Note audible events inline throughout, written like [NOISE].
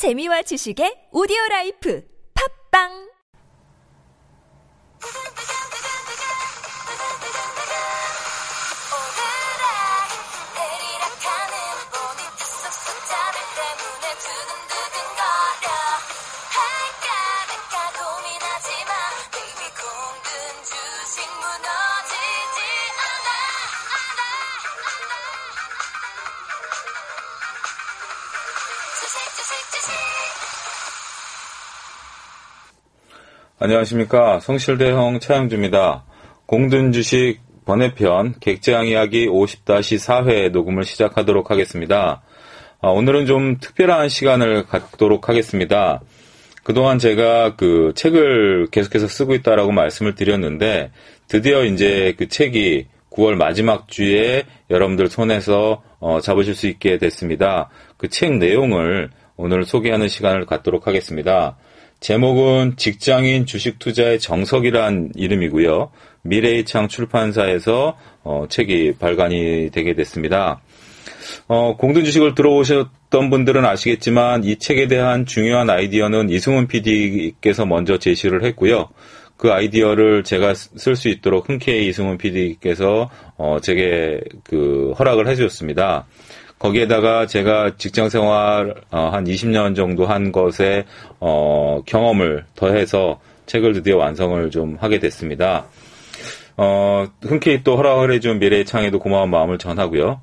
재미와 지식의 오디오 라이프. 팝빵 안녕하십니까. 성실대형 차영주입니다. 공든 주식 번외편 객장 이야기 50-4회 녹음을 시작하도록 하겠습니다. 아, 오늘은 좀 특별한 시간을 갖도록 하겠습니다. 그동안 제가 그 책을 계속해서 쓰고 있다라고 말씀을 드렸는데 드디어 이제 그 책이 9월 마지막 주에 여러분들 손에서 어, 잡으실 수 있게 됐습니다. 그 책 내용을 오늘 소개하는 시간을 갖도록 하겠습니다. 제목은 직장인 주식 투자의 정석이란 이름이고요. 미래의 창 출판사에서 어, 책이 발간이 되게 됐습니다. 어, 공든 주식을 들어오셨던 분들은 아시겠지만 이 책에 대한 중요한 아이디어는 이승훈 PD께서 먼저 제시를 했고요. 그 아이디어를 제가 쓸 수 있도록 흔쾌히 이승훈 PD께서 어, 제게 그 허락을 해주셨습니다. 거기에다가 제가 직장 생활 어, 한 20년 정도 한 것에 어, 경험을 더해서 책을 드디어 완성을 좀 하게 됐습니다. 어, 흔쾌히 또 허락을 해준 미래의 창에도 고마운 마음을 전하고요.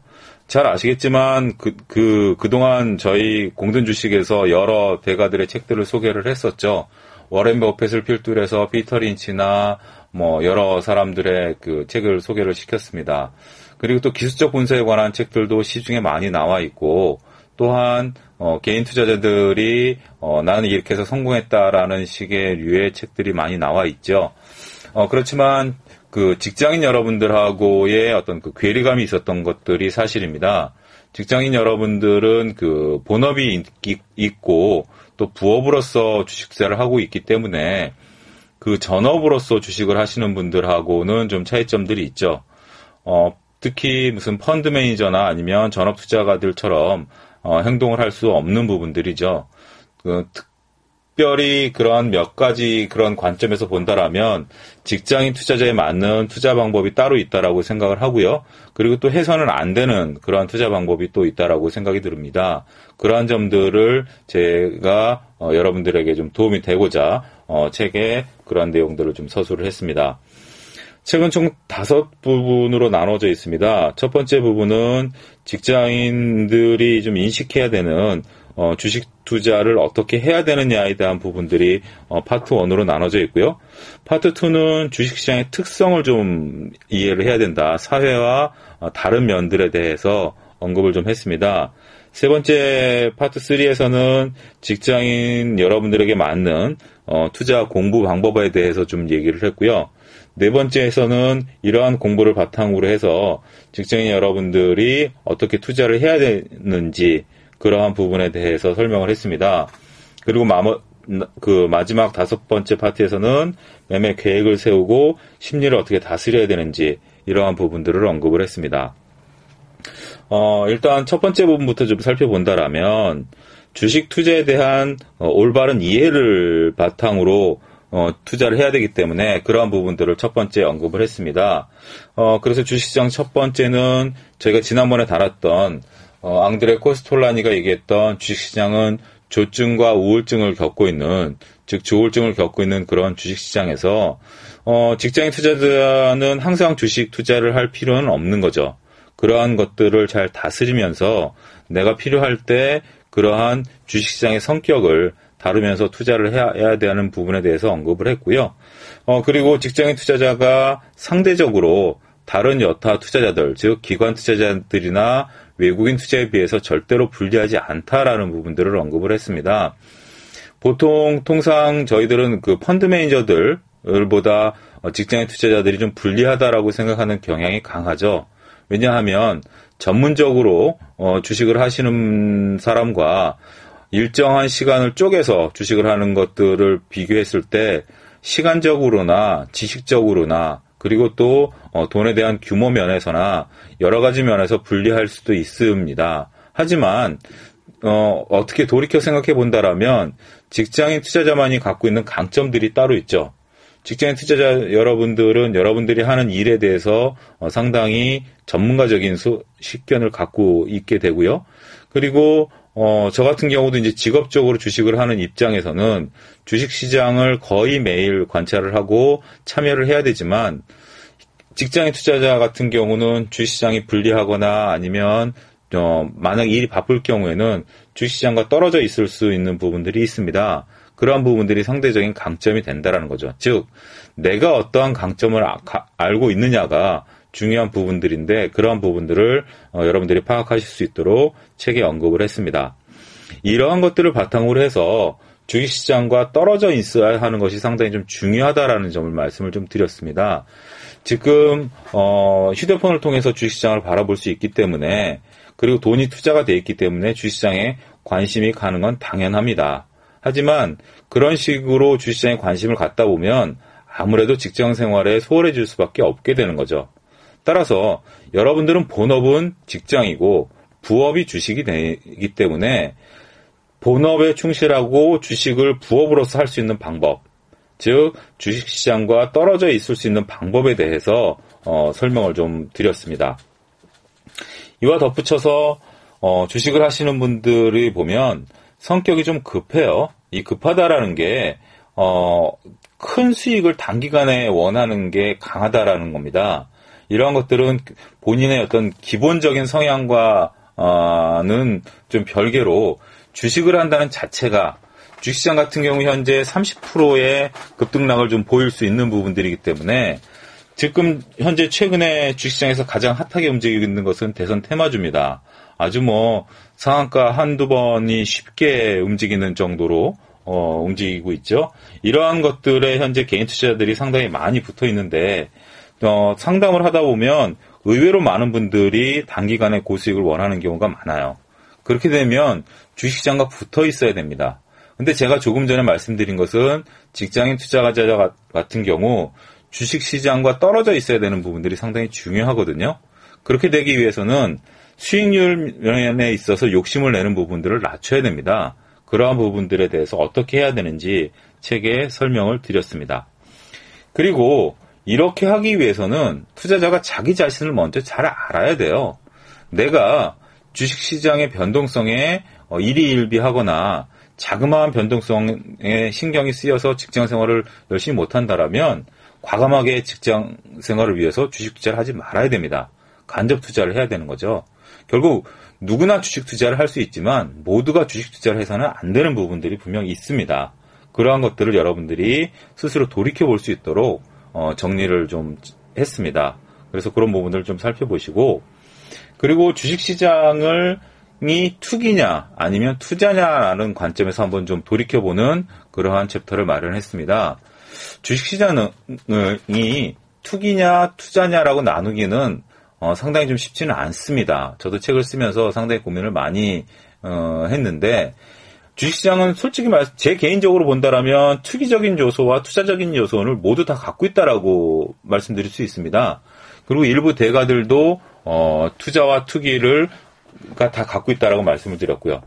잘 아시겠지만 그, 그, 그동안 저희 공든 주식에서 여러 대가들의 책들을 소개를 했었죠. 워렌 버핏을 필두로 해서 피터 린치나 뭐 여러 사람들의 그 책을 소개를 시켰습니다. 그리고 또 기술적 분석에 관한 책들도 시중에 많이 나와 있고 또한 어, 개인 투자자들이 어, 나는 이렇게 해서 성공했다라는 식의 류의 책들이 많이 나와 있죠. 어, 그렇지만 그 직장인 여러분들하고의 어떤 그 괴리감이 있었던 것들이 사실입니다. 직장인 여러분들은 그 본업이 있- 있고 또 부업으로서 주식 투자를 하고 있기 때문에 그 전업으로서 주식을 하시는 분들하고는 좀 차이점들이 있죠. 어, 특히 무슨 펀드 매니저나 아니면 전업 투자가들처럼 어, 행동을 할 수 없는 부분들이죠. 그 특별히 그런 몇 가지 그런 관점에서 본다라면 직장인 투자자에 맞는 투자 방법이 따로 있다라고 생각을 하고요. 그리고 또 해서는 안 되는 그러한 투자 방법이 또 있다라고 생각이 듭니다. 그러한 점들을 제가 어, 여러분들에게 좀 도움이 되고자 어, 책에 그러한 내용들을 좀 서술을 했습니다. 책은 총 다섯 부분으로 나눠져 있습니다. 첫 번째 부분은 직장인들이 좀 인식해야 되는 어, 주식 투자를 어떻게 해야 되느냐에 대한 부분들이 어, 파트 1으로 나눠져 있고요. 파트 2는 주식시장의 특성을 좀 이해를 해야 된다. 사회와 어, 다른 면들에 대해서 언급을 좀 했습니다. 세 번째 파트 3에서는 직장인 여러분들에게 맞는 어, 투자 공부 방법에 대해서 좀 얘기를 했고요. 네 번째에서는 이러한 공부를 바탕으로 해서 직장인 여러분들이 어떻게 투자를 해야 되는지 그러한 부분에 대해서 설명을 했습니다. 그리고 마머, 그 마지막 다섯 번째 파트에서는 매매 계획을 세우고 심리를 어떻게 다스려야 되는지 이러한 부분들을 언급을 했습니다. 어, 일단 첫 번째 부분부터 좀 살펴본다라면 주식 투자에 대한 어, 올바른 이해를 바탕으로 어, 투자를 해야 되기 때문에 그러한 부분들을 첫 번째 언급을 했습니다. 어, 그래서 주식시장 첫 번째는 저희가 지난번에 다뤘던 어, 앙드레 코스톨라니가 얘기했던 주식시장은 조증과 우울증을 겪고 있는 즉 조울증을 겪고 있는 그런 주식시장에서 어, 직장인 투자자는 항상 주식 투자를 할 필요는 없는 거죠. 그러한 것들을 잘 다스리면서 내가 필요할 때 그러한 주식시장의 성격을 다루면서 투자를 해야, 해야 되는 부분에 대해서 언급을 했고요. 어, 그리고 직장인 투자자가 상대적으로 다른 여타 투자자들, 즉 기관 투자자들이나 외국인 투자에 비해서 절대로 불리하지 않다라는 부분들을 언급을 했습니다. 보통 통상 저희들은 그 펀드 매니저들보다 어, 직장인 투자자들이 좀 불리하다라고 생각하는 경향이 강하죠. 왜냐하면 전문적으로 어, 주식을 하시는 사람과 일정한 시간을 쪼개서 주식을 하는 것들을 비교했을 때 시간적으로나 지식적으로나 그리고 또 어, 돈에 대한 규모 면에서나 여러 가지 면에서 불리할 수도 있습니다. 하지만 어, 어떻게 돌이켜 생각해 본다라면 직장인 투자자만이 갖고 있는 강점들이 따로 있죠. 직장인 투자자 여러분들은 여러분들이 하는 일에 대해서 어, 상당히 전문가적인 수, 식견을 갖고 있게 되고요. 그리고 어, 저 같은 경우도 이제 직업적으로 주식을 하는 입장에서는 주식 시장을 거의 매일 관찰을 하고 참여를 해야 되지만 직장인 투자자 같은 경우는 주식시장이 불리하거나 아니면 어, 만약 일이 바쁠 경우에는 주식시장과 떨어져 있을 수 있는 부분들이 있습니다. 그러한 부분들이 상대적인 강점이 된다라는 거죠. 즉, 내가 어떠한 강점을 아, 가, 알고 있느냐가 중요한 부분들인데 그러한 부분들을 어, 여러분들이 파악하실 수 있도록 책에 언급을 했습니다. 이러한 것들을 바탕으로 해서 주식시장과 떨어져 있어야 하는 것이 상당히 좀 중요하다라는 점을 말씀을 좀 드렸습니다. 지금 어, 휴대폰을 통해서 주식시장을 바라볼 수 있기 때문에 그리고 돈이 투자가 돼 있기 때문에 주식시장에 관심이 가는 건 당연합니다. 하지만 그런 식으로 주식시장에 관심을 갖다 보면 아무래도 직장 생활에 소홀해질 수밖에 없게 되는 거죠. 따라서 여러분들은 본업은 직장이고 부업이 주식이 되기 때문에 본업에 충실하고 주식을 부업으로서 할 수 있는 방법, 즉 주식시장과 떨어져 있을 수 있는 방법에 대해서 어, 설명을 좀 드렸습니다. 이와 덧붙여서 어, 주식을 하시는 분들이 보면 성격이 좀 급해요. 이 급하다라는 게 어, 큰 수익을 단기간에 원하는 게 강하다라는 겁니다. 이러한 것들은 본인의 어떤 기본적인 성향과는 좀 별개로 주식을 한다는 자체가 주식시장 같은 경우 현재 30%의 급등락을 좀 보일 수 있는 부분들이기 때문에 지금 현재 최근에 주식시장에서 가장 핫하게 움직이고 있는 것은 대선 테마주입니다. 아주 뭐 상한가 한두 번이 쉽게 움직이는 정도로 어, 움직이고 있죠. 이러한 것들에 현재 개인 투자자들이 상당히 많이 붙어 있는데 어, 상담을 하다 보면 의외로 많은 분들이 단기간에 고수익을 원하는 경우가 많아요. 그렇게 되면 주식시장과 붙어 있어야 됩니다. 근데 제가 조금 전에 말씀드린 것은 직장인 투자자 같은 경우 주식시장과 떨어져 있어야 되는 부분들이 상당히 중요하거든요. 그렇게 되기 위해서는 수익률 면에 있어서 욕심을 내는 부분들을 낮춰야 됩니다. 그러한 부분들에 대해서 어떻게 해야 되는지 책에 설명을 드렸습니다. 그리고 이렇게 하기 위해서는 투자자가 자기 자신을 먼저 잘 알아야 돼요. 내가 주식시장의 변동성에 어, 일희일비하거나 자그마한 변동성에 신경이 쓰여서 직장 생활을 열심히 못한다라면 과감하게 직장 생활을 위해서 주식 투자를 하지 말아야 됩니다. 간접 투자를 해야 되는 거죠. 결국 누구나 주식 투자를 할 수 있지만 모두가 주식 투자를 해서는 안 되는 부분들이 분명히 있습니다. 그러한 것들을 여러분들이 스스로 돌이켜 볼 수 있도록 어, 정리를 좀 했습니다. 그래서 그런 부분들을 좀 살펴보시고 그리고 주식시장을 이 투기냐 아니면 투자냐라는 관점에서 한번 좀 돌이켜보는 그러한 챕터를 마련했습니다. 주식시장이 투기냐 투자냐라고 나누기는 어, 상당히 좀 쉽지는 않습니다. 저도 책을 쓰면서 상당히 고민을 많이 어, 했는데 주식시장은 솔직히 말, 제 개인적으로 본다라면 투기적인 요소와 투자적인 요소를 모두 다 갖고 있다라고 말씀드릴 수 있습니다. 그리고 일부 대가들도 어, 투자와 투기를 다 갖고 있다라고 말씀을 드렸고요.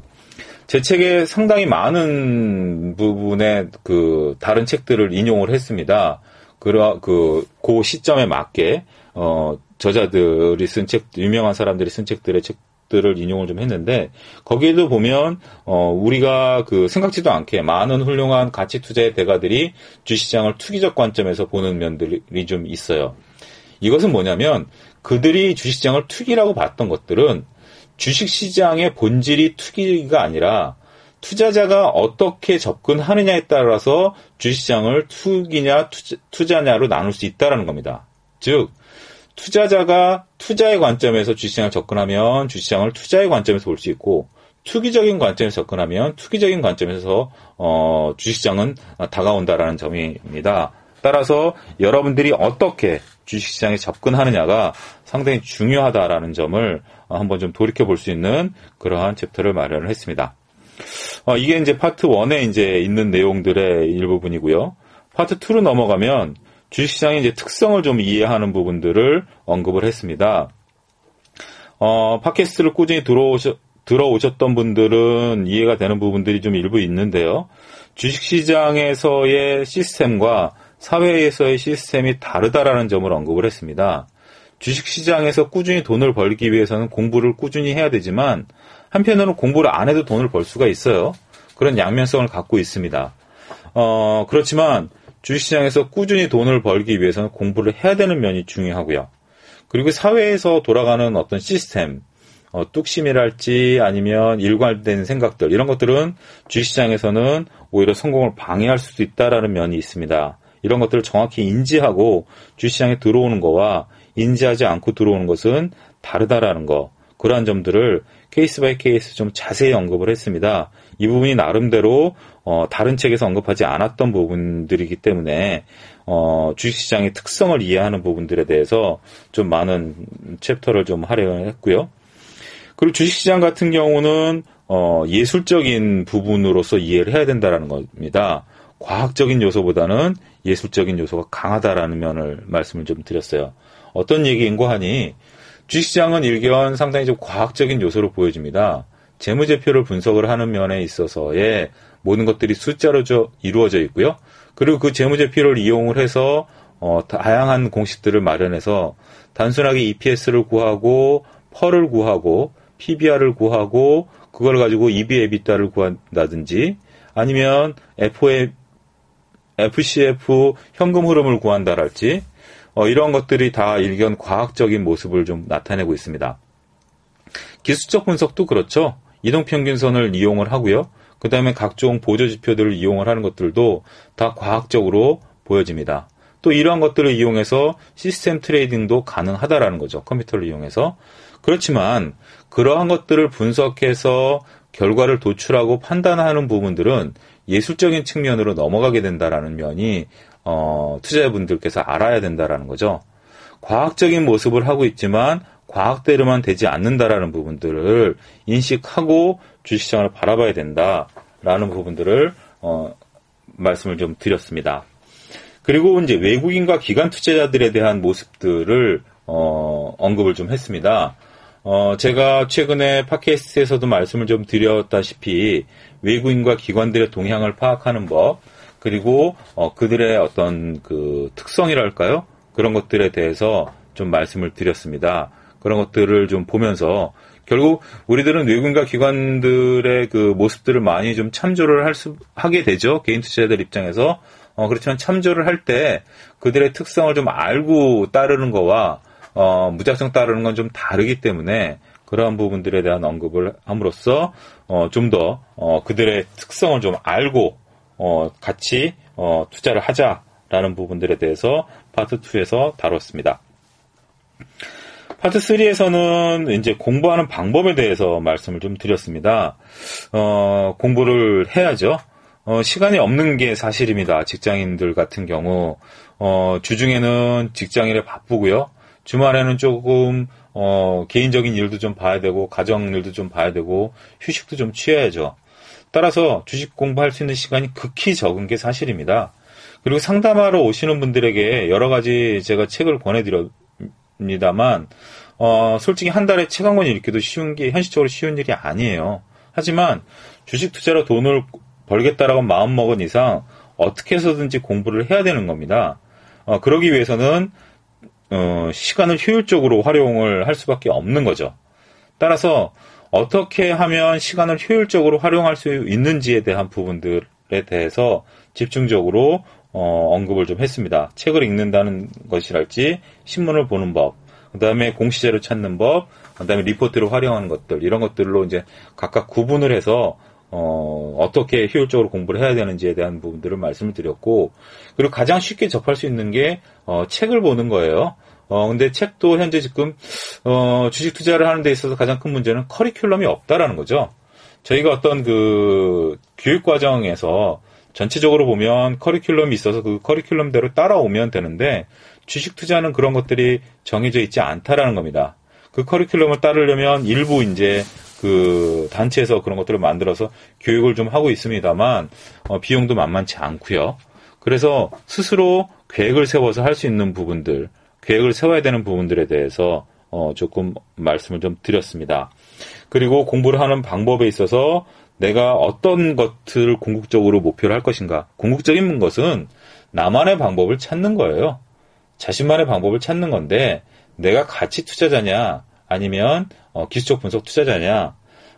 제 책에 상당히 많은 부분의 그 다른 책들을 인용을 했습니다. 그러 그고 시점에 맞게 어 저자들이 쓴 책, 유명한 사람들이 쓴 책들의 책 들을 인용을 좀 했는데 거기에도 보면 어 우리가 그 생각지도 않게 많은 훌륭한 가치 투자의 대가들이 주시장을 투기적 관점에서 보는 면들이 좀 있어요. 이것은 뭐냐면 그들이 주시장을 투기라고 봤던 것들은 주식시장의 본질이 투기가 아니라 투자자가 어떻게 접근하느냐에 따라서 주식시장을 투기냐 투자, 냐로 나눌 수 있다라는 겁니다. 즉 투자자가 투자의 관점에서 주시장을 접근하면 주시장을 투자의 관점에서 볼 수 있고 투기적인 관점에서 접근하면 투기적인 관점에서 어, 주식시장은 다가온다라는 점입니다. 따라서 여러분들이 어떻게 주식시장에 접근하느냐가 상당히 중요하다라는 점을 한번 좀 돌이켜 볼 수 있는 그러한 chapter를 마련을 했습니다. 어, 이게 이제 파트 1에 이제 있는 내용들의 일부분이고요. 파트 2로 넘어가면 주식시장의 이제 특성을 좀 이해하는 부분들을 언급을 했습니다. 어, 팟캐스트를 꾸준히 들어오셔, 들어오셨던 분들은 이해가 되는 부분들이 좀 일부 있는데요. 주식시장에서의 시스템과 사회에서의 시스템이 다르다라는 점을 언급을 했습니다. 주식시장에서 꾸준히 돈을 벌기 위해서는 공부를 꾸준히 해야 되지만 한편으로는 공부를 안 해도 돈을 벌 수가 있어요. 그런 양면성을 갖고 있습니다. 어, 그렇지만 주식시장에서 꾸준히 돈을 벌기 위해서는 공부를 해야 되는 면이 중요하고요. 그리고 사회에서 돌아가는 어떤 시스템, 어, 뚝심이랄지 아니면 일관된 생각들 이런 것들은 주식시장에서는 오히려 성공을 방해할 수도 있다라는 면이 있습니다. 이런 것들을 정확히 인지하고 주식시장에 들어오는 거와 인지하지 않고 들어오는 것은 다르다라는 거 그러한 점들을 case by case 좀 자세히 언급을 했습니다. 이 부분이 나름대로 어, 다른 책에서 언급하지 않았던 부분들이기 때문에 어, 주식시장의 특성을 이해하는 부분들에 대해서 좀 많은 챕터를 좀 할애를 했고요. 그리고 주식시장 같은 경우는 어, 예술적인 부분으로서 이해를 해야 된다라는 겁니다. 과학적인 요소보다는 예술적인 요소가 강하다라는 면을 말씀을 좀 드렸어요. 어떤 얘기인고 하니 주식시장은 일견 상당히 좀 과학적인 요소로 보여집니다. 재무제표를 분석을 하는 면에 있어서의 모든 것들이 숫자로 이루어져 있고요. 그리고 그 재무제표를 이용을 해서 어, 다양한 공식들을 마련해서 단순하게 EPS를 구하고 펄을 구하고 PBR을 구하고 그걸 가지고 EB, EBITDA를 구한다든지 아니면 FOF, FCF 현금 흐름을 구한다랄지 어, 이런 것들이 다 일견 과학적인 모습을 좀 나타내고 있습니다. 기술적 분석도 그렇죠. 이동평균선을 이용을 하고요. 그 다음에 각종 보조지표들을 이용을 하는 것들도 다 과학적으로 보여집니다. 또 이러한 것들을 이용해서 시스템 트레이딩도 가능하다라는 거죠. 컴퓨터를 이용해서. 그렇지만 그러한 것들을 분석해서 결과를 도출하고 판단하는 부분들은 예술적인 측면으로 넘어가게 된다라는 면이 어, 투자자분들께서 알아야 된다라는 거죠. 과학적인 모습을 하고 있지만 과학대로만 되지 않는다라는 부분들을 인식하고 주식시장을 바라봐야 된다라는 부분들을 어, 말씀을 좀 드렸습니다. 그리고 이제 외국인과 기관 투자자들에 대한 모습들을 어, 언급을 좀 했습니다. 어, 제가 최근에 팟캐스트에서도 말씀을 좀 드렸다시피 외국인과 기관들의 동향을 파악하는 법, 그리고 어, 그들의 어떤 그 특성이랄까요? 그런 것들에 대해서 좀 말씀을 드렸습니다. 그런 것들을 좀 보면서 결국 우리들은 외국인과 기관들의 그 모습들을 많이 좀 참조를 할 수, 하게 되죠. 개인 투자자들 입장에서. 어, 그렇지만 참조를 할 때 그들의 특성을 좀 알고 따르는 거와 어, 무작정 따르는 건 좀 다르기 때문에 그러한 부분들에 대한 언급을 함으로써 어, 좀 더 어, 그들의 특성을 좀 알고 어, 같이 어, 투자를 하자라는 부분들에 대해서 파트 2에서 다뤘습니다. 파트 3에서는 이제 공부하는 방법에 대해서 말씀을 좀 드렸습니다. 어, 공부를 해야죠. 어, 시간이 없는 게 사실입니다. 직장인들 같은 경우, 어, 주중에는 직장일에 바쁘고요. 주말에는 조금, 어, 개인적인 일도 좀 봐야 되고, 가정 일도 좀 봐야 되고, 휴식도 좀 취해야죠. 따라서 주식 공부할 수 있는 시간이 극히 적은 게 사실입니다. 그리고 상담하러 오시는 분들에게 여러 가지 제가 책을 권해드려 입니다만 어, 솔직히 한 달에 책 한 권 읽기도 쉬운 게 현실적으로 쉬운 일이 아니에요. 하지만 주식 투자로 돈을 벌겠다라고 마음 먹은 이상 어떻게 해서든지 공부를 해야 되는 겁니다. 어, 그러기 위해서는 어, 시간을 효율적으로 활용을 할 수밖에 없는 거죠. 따라서 어떻게 하면 시간을 효율적으로 활용할 수 있는지에 대한 부분들에 대해서 집중적으로 어, 언급을 좀 했습니다. 책을 읽는다는 것이랄지 신문을 보는 법, 그다음에 공시제를 찾는 법, 그다음에 리포트를 활용하는 것들 이런 것들로 이제 각각 구분을 해서 어, 어떻게 효율적으로 공부를 해야 되는지에 대한 부분들을 말씀을 드렸고 그리고 가장 쉽게 접할 수 있는 게 어, 책을 보는 거예요. 어, 근데 책도 현재 지금 어, 주식 투자를 하는 데 있어서 가장 큰 문제는 커리큘럼이 없다라는 거죠. 저희가 어떤 그 교육 과정에서 전체적으로 보면 커리큘럼이 있어서 그 커리큘럼대로 따라오면 되는데 주식 투자는 그런 것들이 정해져 있지 않다라는 겁니다. 그 커리큘럼을 따르려면 일부 이제 그 단체에서 그런 것들을 만들어서 교육을 좀 하고 있습니다만 어, 비용도 만만치 않고요. 그래서 스스로 계획을 세워서 할 수 있는 부분들, 계획을 세워야 되는 부분들에 대해서 어, 조금 말씀을 좀 드렸습니다. 그리고 공부를 하는 방법에 있어서 내가 어떤 것들을 궁극적으로 목표로 할 것인가. 궁극적인 것은 나만의 방법을 찾는 거예요. 자신만의 방법을 찾는 건데 내가 가치 투자자냐 아니면 어, 기술적 분석 투자자냐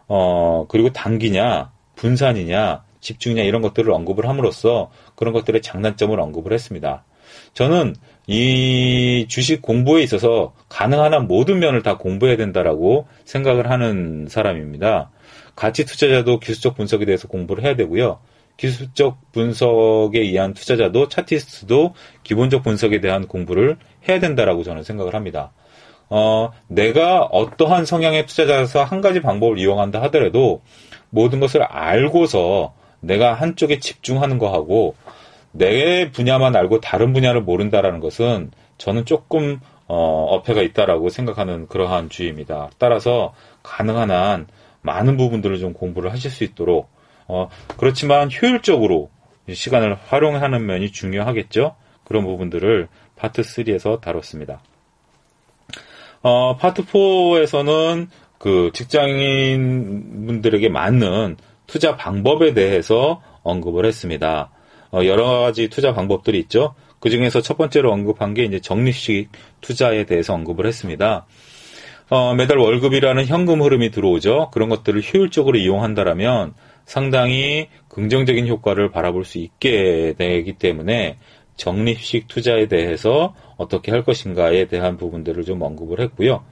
어, 그리고 단기냐 분산이냐 집중이냐 이런 것들을 언급을 함으로써 그런 것들의 장단점을 언급을 했습니다. 저는 이 주식 공부에 있어서 가능한 한 모든 면을 다 공부해야 된다라고 생각을 하는 사람입니다. 가치 투자자도 기술적 분석에 대해서 공부를 해야 되고요. 기술적 분석에 의한 투자자도 차티스트도 기본적 분석에 대한 공부를 해야 된다라고 저는 생각을 합니다. 어, 내가 어떠한 성향의 투자자에서 한 가지 방법을 이용한다 하더라도 모든 것을 알고서 내가 한쪽에 집중하는 거하고 내 분야만 알고 다른 분야를 모른다라는 것은 저는 조금 어, 어폐가 있다라고 생각하는 그러한 주의입니다. 따라서 가능한 한 많은 부분들을 좀 공부를 하실 수 있도록 어, 그렇지만 효율적으로 시간을 활용하는 면이 중요하겠죠. 그런 부분들을 파트 3에서 다뤘습니다. 어, 파트 4에서는 그 직장인 분들에게 맞는 투자 방법에 대해서 언급을 했습니다. 어, 여러 가지 투자 방법들이 있죠. 그 중에서 첫 번째로 언급한 게 이제 적립식 투자에 대해서 언급을 했습니다. 어, 매달 월급이라는 현금 흐름이 들어오죠. 그런 것들을 효율적으로 이용한다라면 상당히 긍정적인 효과를 바라볼 수 있게 되기 때문에 적립식 투자에 대해서 어떻게 할 것인가에 대한 부분들을 좀 언급을 했고요.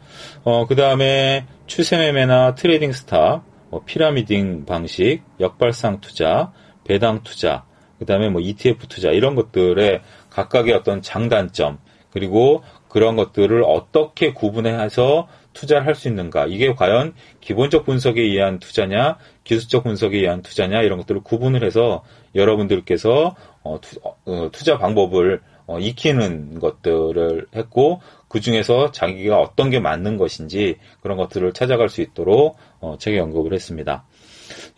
어, 그 다음에 추세매매나 trailing stop, 뭐 pyramiding 방식, 역발상 투자, 배당 투자, 그 다음에 뭐 ETF 투자 이런 것들의 각각의 어떤 장단점 그리고 그런 것들을 어떻게 구분해서 투자를 할 수 있는가? 이게 과연 기본적 분석에 의한 투자냐? 기술적 분석에 의한 투자냐? 이런 것들을 구분을 해서 여러분들께서 어, 투, 어, 자 방법을 어, 익히는 것들을 했고 그 중에서 자기가 어떤 게 맞는 것인지 그런 것들을 찾아갈 수 있도록 어, 책에 언급을 했습니다.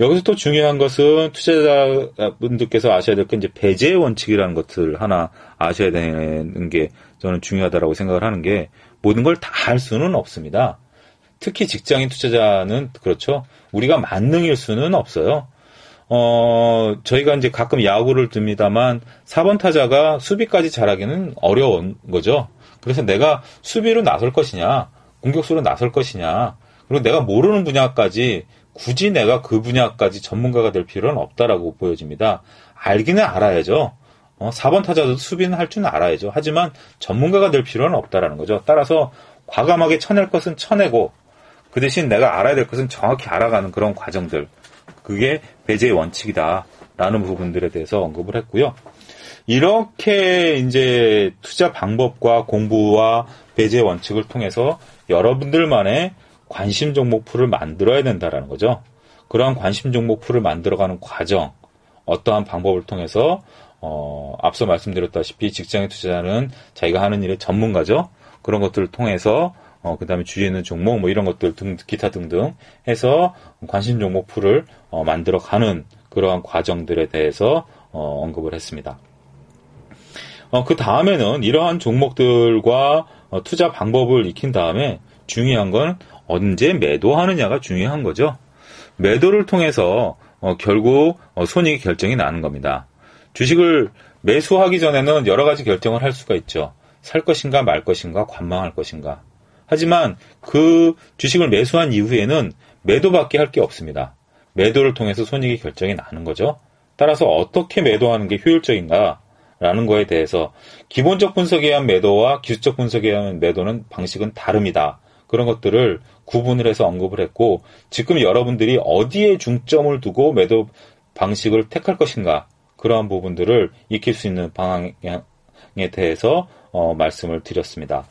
여기서 또 중요한 것은 투자자분들께서 아셔야 될 건 이제 배제의 원칙이라는 것을 하나 아셔야 되는 게 저는 중요하다라고 생각을 하는 게 모든 걸 다 할 수는 없습니다. 특히 직장인 투자자는 그렇죠. 우리가 만능일 수는 없어요. 어, 저희가 이제 가끔 야구를 듭니다만 4번 타자가 수비까지 잘하기는 어려운 거죠. 그래서 내가 수비로 나설 것이냐, 공격수로 나설 것이냐, 그리고 내가 모르는 분야까지 굳이 내가 그 분야까지 전문가가 될 필요는 없다라고 보여집니다. 알기는 알아야죠. 어, 4번 타자도 수비는 할 줄은 알아야죠. 하지만 전문가가 될 필요는 없다라는 거죠. 따라서 과감하게 쳐낼 것은 쳐내고 그 대신 내가 알아야 될 것은 정확히 알아가는 그런 과정들. 그게 배제의 원칙이다라는 부분들에 대해서 언급을 했고요. 이렇게 이제 투자 방법과 공부와 배제의 원칙을 통해서 여러분들만의 관심 종목 풀을 만들어야 된다라는 거죠. 그러한 관심 종목 풀을 만들어가는 과정, 어떠한 방법을 통해서 어, 앞서 말씀드렸다시피 직장인 투자자는 자기가 하는 일의 전문가죠. 그런 것들을 통해서 어, 그 다음에 주위에 있는 종목, 뭐 이런 것들 등, 기타 등등 해서 관심 종목 풀을 어, 만들어 가는 그러한 과정들에 대해서 어, 언급을 했습니다. 어, 그 다음에는 이러한 종목들과 어, 투자 방법을 익힌 다음에 중요한 건 언제 매도하느냐가 중요한 거죠. 매도를 통해서 어, 결국 어, 손익이 결정이 나는 겁니다. 주식을 매수하기 전에는 여러 가지 결정을 할 수가 있죠. 살 것인가 말 것인가 관망할 것인가. 하지만 그 주식을 매수한 이후에는 매도밖에 할 게 없습니다. 매도를 통해서 손익이 결정이 나는 거죠. 따라서 어떻게 매도하는 게 효율적인가? 라는 거에 대해서 기본적 분석에 의한 매도와 기술적 분석에 의한 매도는 방식은 다릅니다. 그런 것들을 구분을 해서 언급을 했고 지금 여러분들이 어디에 중점을 두고 매도 방식을 택할 것인가 그러한 부분들을 익힐 수 있는 방향에 대해서 어, 말씀을 드렸습니다.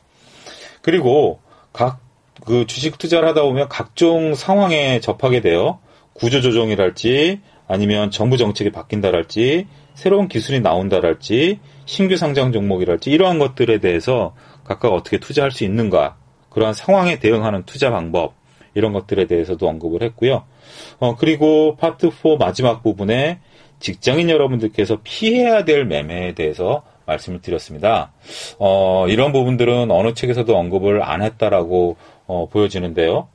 그리고 각 그 주식 투자를 하다 보면 각종 상황에 접하게 돼요. 구조 조정이랄지 아니면 정부 정책이 바뀐다랄지 새로운 기술이 나온다랄지 신규 상장 종목이랄지 이러한 것들에 대해서 각각 어떻게 투자할 수 있는가 그러한 상황에 대응하는 투자 방법 이런 것들에 대해서도 언급을 했고요. 어, 그리고 파트 4 마지막 부분에 직장인 여러분들께서 피해야 될 매매에 대해서 말씀을 드렸습니다. 어, 이런 부분들은 어느 책에서도 언급을 안 했다라고 어, 보여지는데요.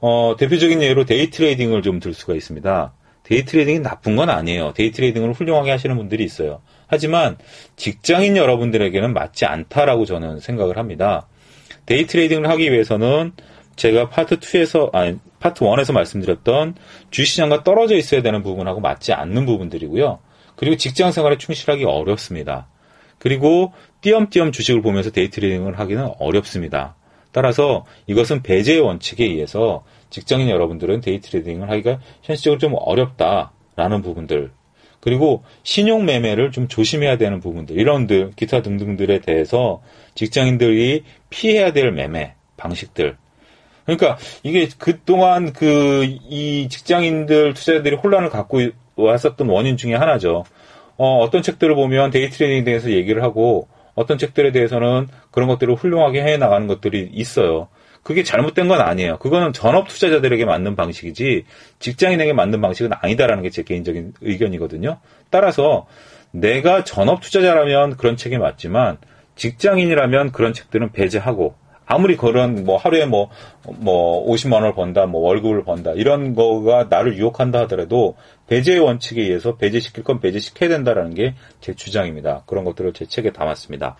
어, 대표적인 예로 데이 트레이딩을 좀 들 수가 있습니다. 데이 트레이딩이 나쁜 건 아니에요. 데이 트레이딩을 훌륭하게 하시는 분들이 있어요. 하지만 직장인 여러분들에게는 맞지 않다라고 저는 생각을 합니다. 데이 트레이딩을 하기 위해서는 제가 파트 2에서, 아니, 파트 1에서 말씀드렸던 주식 시장과 떨어져 있어야 되는 부분하고 맞지 않는 부분들이고요. 그리고 직장 생활에 충실하기 어렵습니다. 그리고 띄엄띄엄 주식을 보면서 데이 트레이딩을 하기는 어렵습니다. 따라서 이것은 배제의 원칙에 의해서 직장인 여러분들은 데이 트레이딩을 하기가 현실적으로 좀 어렵다라는 부분들 그리고 신용 매매를 좀 조심해야 되는 부분들 이런들 기타 등등들에 대해서 직장인들이 피해야 될 매매 방식들 그러니까 이게 그동안 그 이 직장인들 투자자들이 혼란을 갖고 왔었던 원인 중에 하나죠. 어, 어떤 책들을 보면 데이 트레이딩에 대해서 얘기를 하고 어떤 책들에 대해서는 그런 것들을 훌륭하게 해 나가는 것들이 있어요. 그게 잘못된 건 아니에요. 그거는 전업 투자자들에게 맞는 방식이지 직장인에게 맞는 방식은 아니다라는 게 제 개인적인 의견이거든요. 따라서 내가 전업 투자자라면 그런 책이 맞지만 직장인이라면 그런 책들은 배제하고 아무리 그런 뭐 하루에 뭐 뭐 50만 원을 번다, 뭐 월급을 번다 이런 거가 나를 유혹한다 하더라도 배제의 원칙에 의해서 배제시킬 건 배제시켜야 된다라는 게 제 주장입니다. 그런 것들을 제 책에 담았습니다.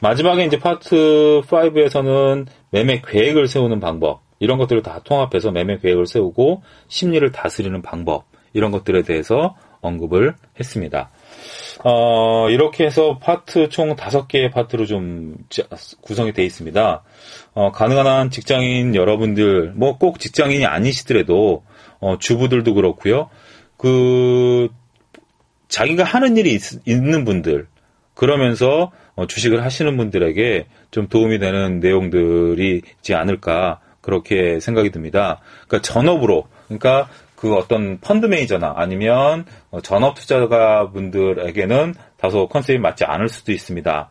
마지막에 이제 파트 5에서는 매매 계획을 세우는 방법, 이런 것들을 다 통합해서 매매 계획을 세우고 심리를 다스리는 방법, 이런 것들에 대해서 언급을 했습니다. 어, 이렇게 해서 파트 총 다섯 개의 파트로 좀 구성이 되어 있습니다. 어, 가능한 한 직장인 여러분들, 뭐 꼭 직장인이 아니시더라도, 어, 주부들도 그렇고요. 그, 자기가 하는 일이 있, 는 분들, 그러면서 어, 주식을 하시는 분들에게 좀 도움이 되는 내용들이 있지 않을까 그렇게 생각이 듭니다. 그러니까 전업으로 그러니까 그 어떤 펀드 매니저나 아니면 어, 전업 투자가 분들에게는 다소 컨셉이 맞지 않을 수도 있습니다.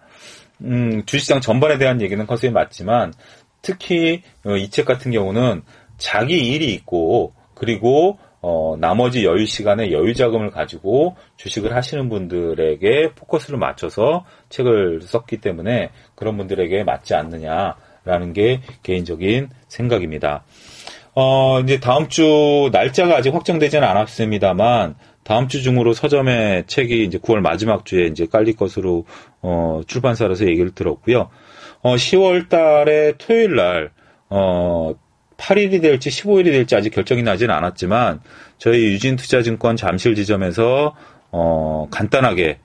음, 주식시장 전반에 대한 얘기는 컨셉이 맞지만 특히 어, 이책 같은 경우는 자기 일이 있고 그리고 어, 나머지 여유 시간에 여유 자금을 가지고 주식을 하시는 분들에게 포커스를 맞춰서 책을 썼기 때문에 그런 분들에게 맞지 않느냐라는 게 개인적인 생각입니다. 어, 이제 다음 주 날짜가 아직 확정되지는 않았습니다만 다음 주 중으로 서점에 책이 이제 9월 마지막 주에 이제 깔릴 것으로 어, 출판사로서 얘기를 들었고요. 어, 10월 달에 토요일 날 어, 8일이 될지 15일이 될지 아직 결정이 나지는 않았지만 저희 유진투자증권 잠실 지점에서 어, 간단하게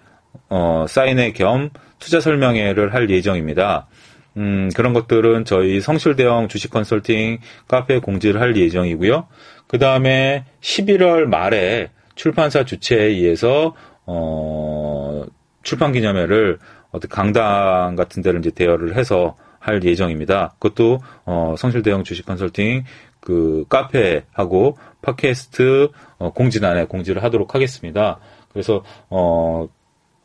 어, 사인회 겸 투자 설명회를 할 예정입니다. 음, 그런 것들은 저희 성실대형 주식 컨설팅 카페에 공지를 할 예정이고요. 그 다음에 11월 말에 출판사 주최에 의해서 어, 출판 기념회를 어떤 강당 같은 데를 이제 대여를 해서 할 예정입니다. 그것도 어, 성실 대형 주식 컨설팅 그 카페하고 팟캐스트 어, 공지란에 공지를 하도록 하겠습니다. 그래서 어,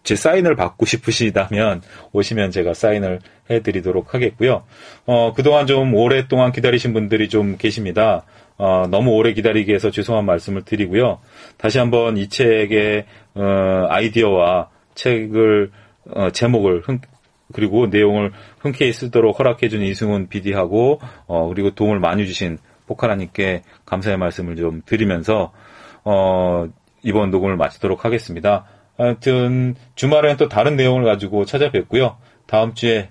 제 사인을 받고 싶으시다면 오시면 제가 사인을 해드리도록 하겠고요. 어, 그동안 좀 오랫동안 기다리신 분들이 좀 계십니다. 어, 너무 오래 기다리게 해서 죄송한 말씀을 드리고요. 다시 한번 이 책의 어, 아이디어와 책을 어, 제목을 흔, 그리고 내용을 흔쾌히 쓰도록 허락해준 이승훈 PD하고 어, 그리고 도움을 많이 주신 포카라님께 감사의 말씀을 좀 드리면서 어, 이번 녹음을 마치도록 하겠습니다. 하여튼 주말에는 또 다른 내용을 가지고 찾아뵙고요. 다음 주에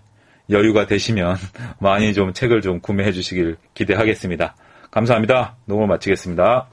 여유가 되시면 [LAUGHS] 많이 좀 책을 좀 구매해 주시길 기대하겠습니다. 감사합니다. 녹음을 마치겠습니다.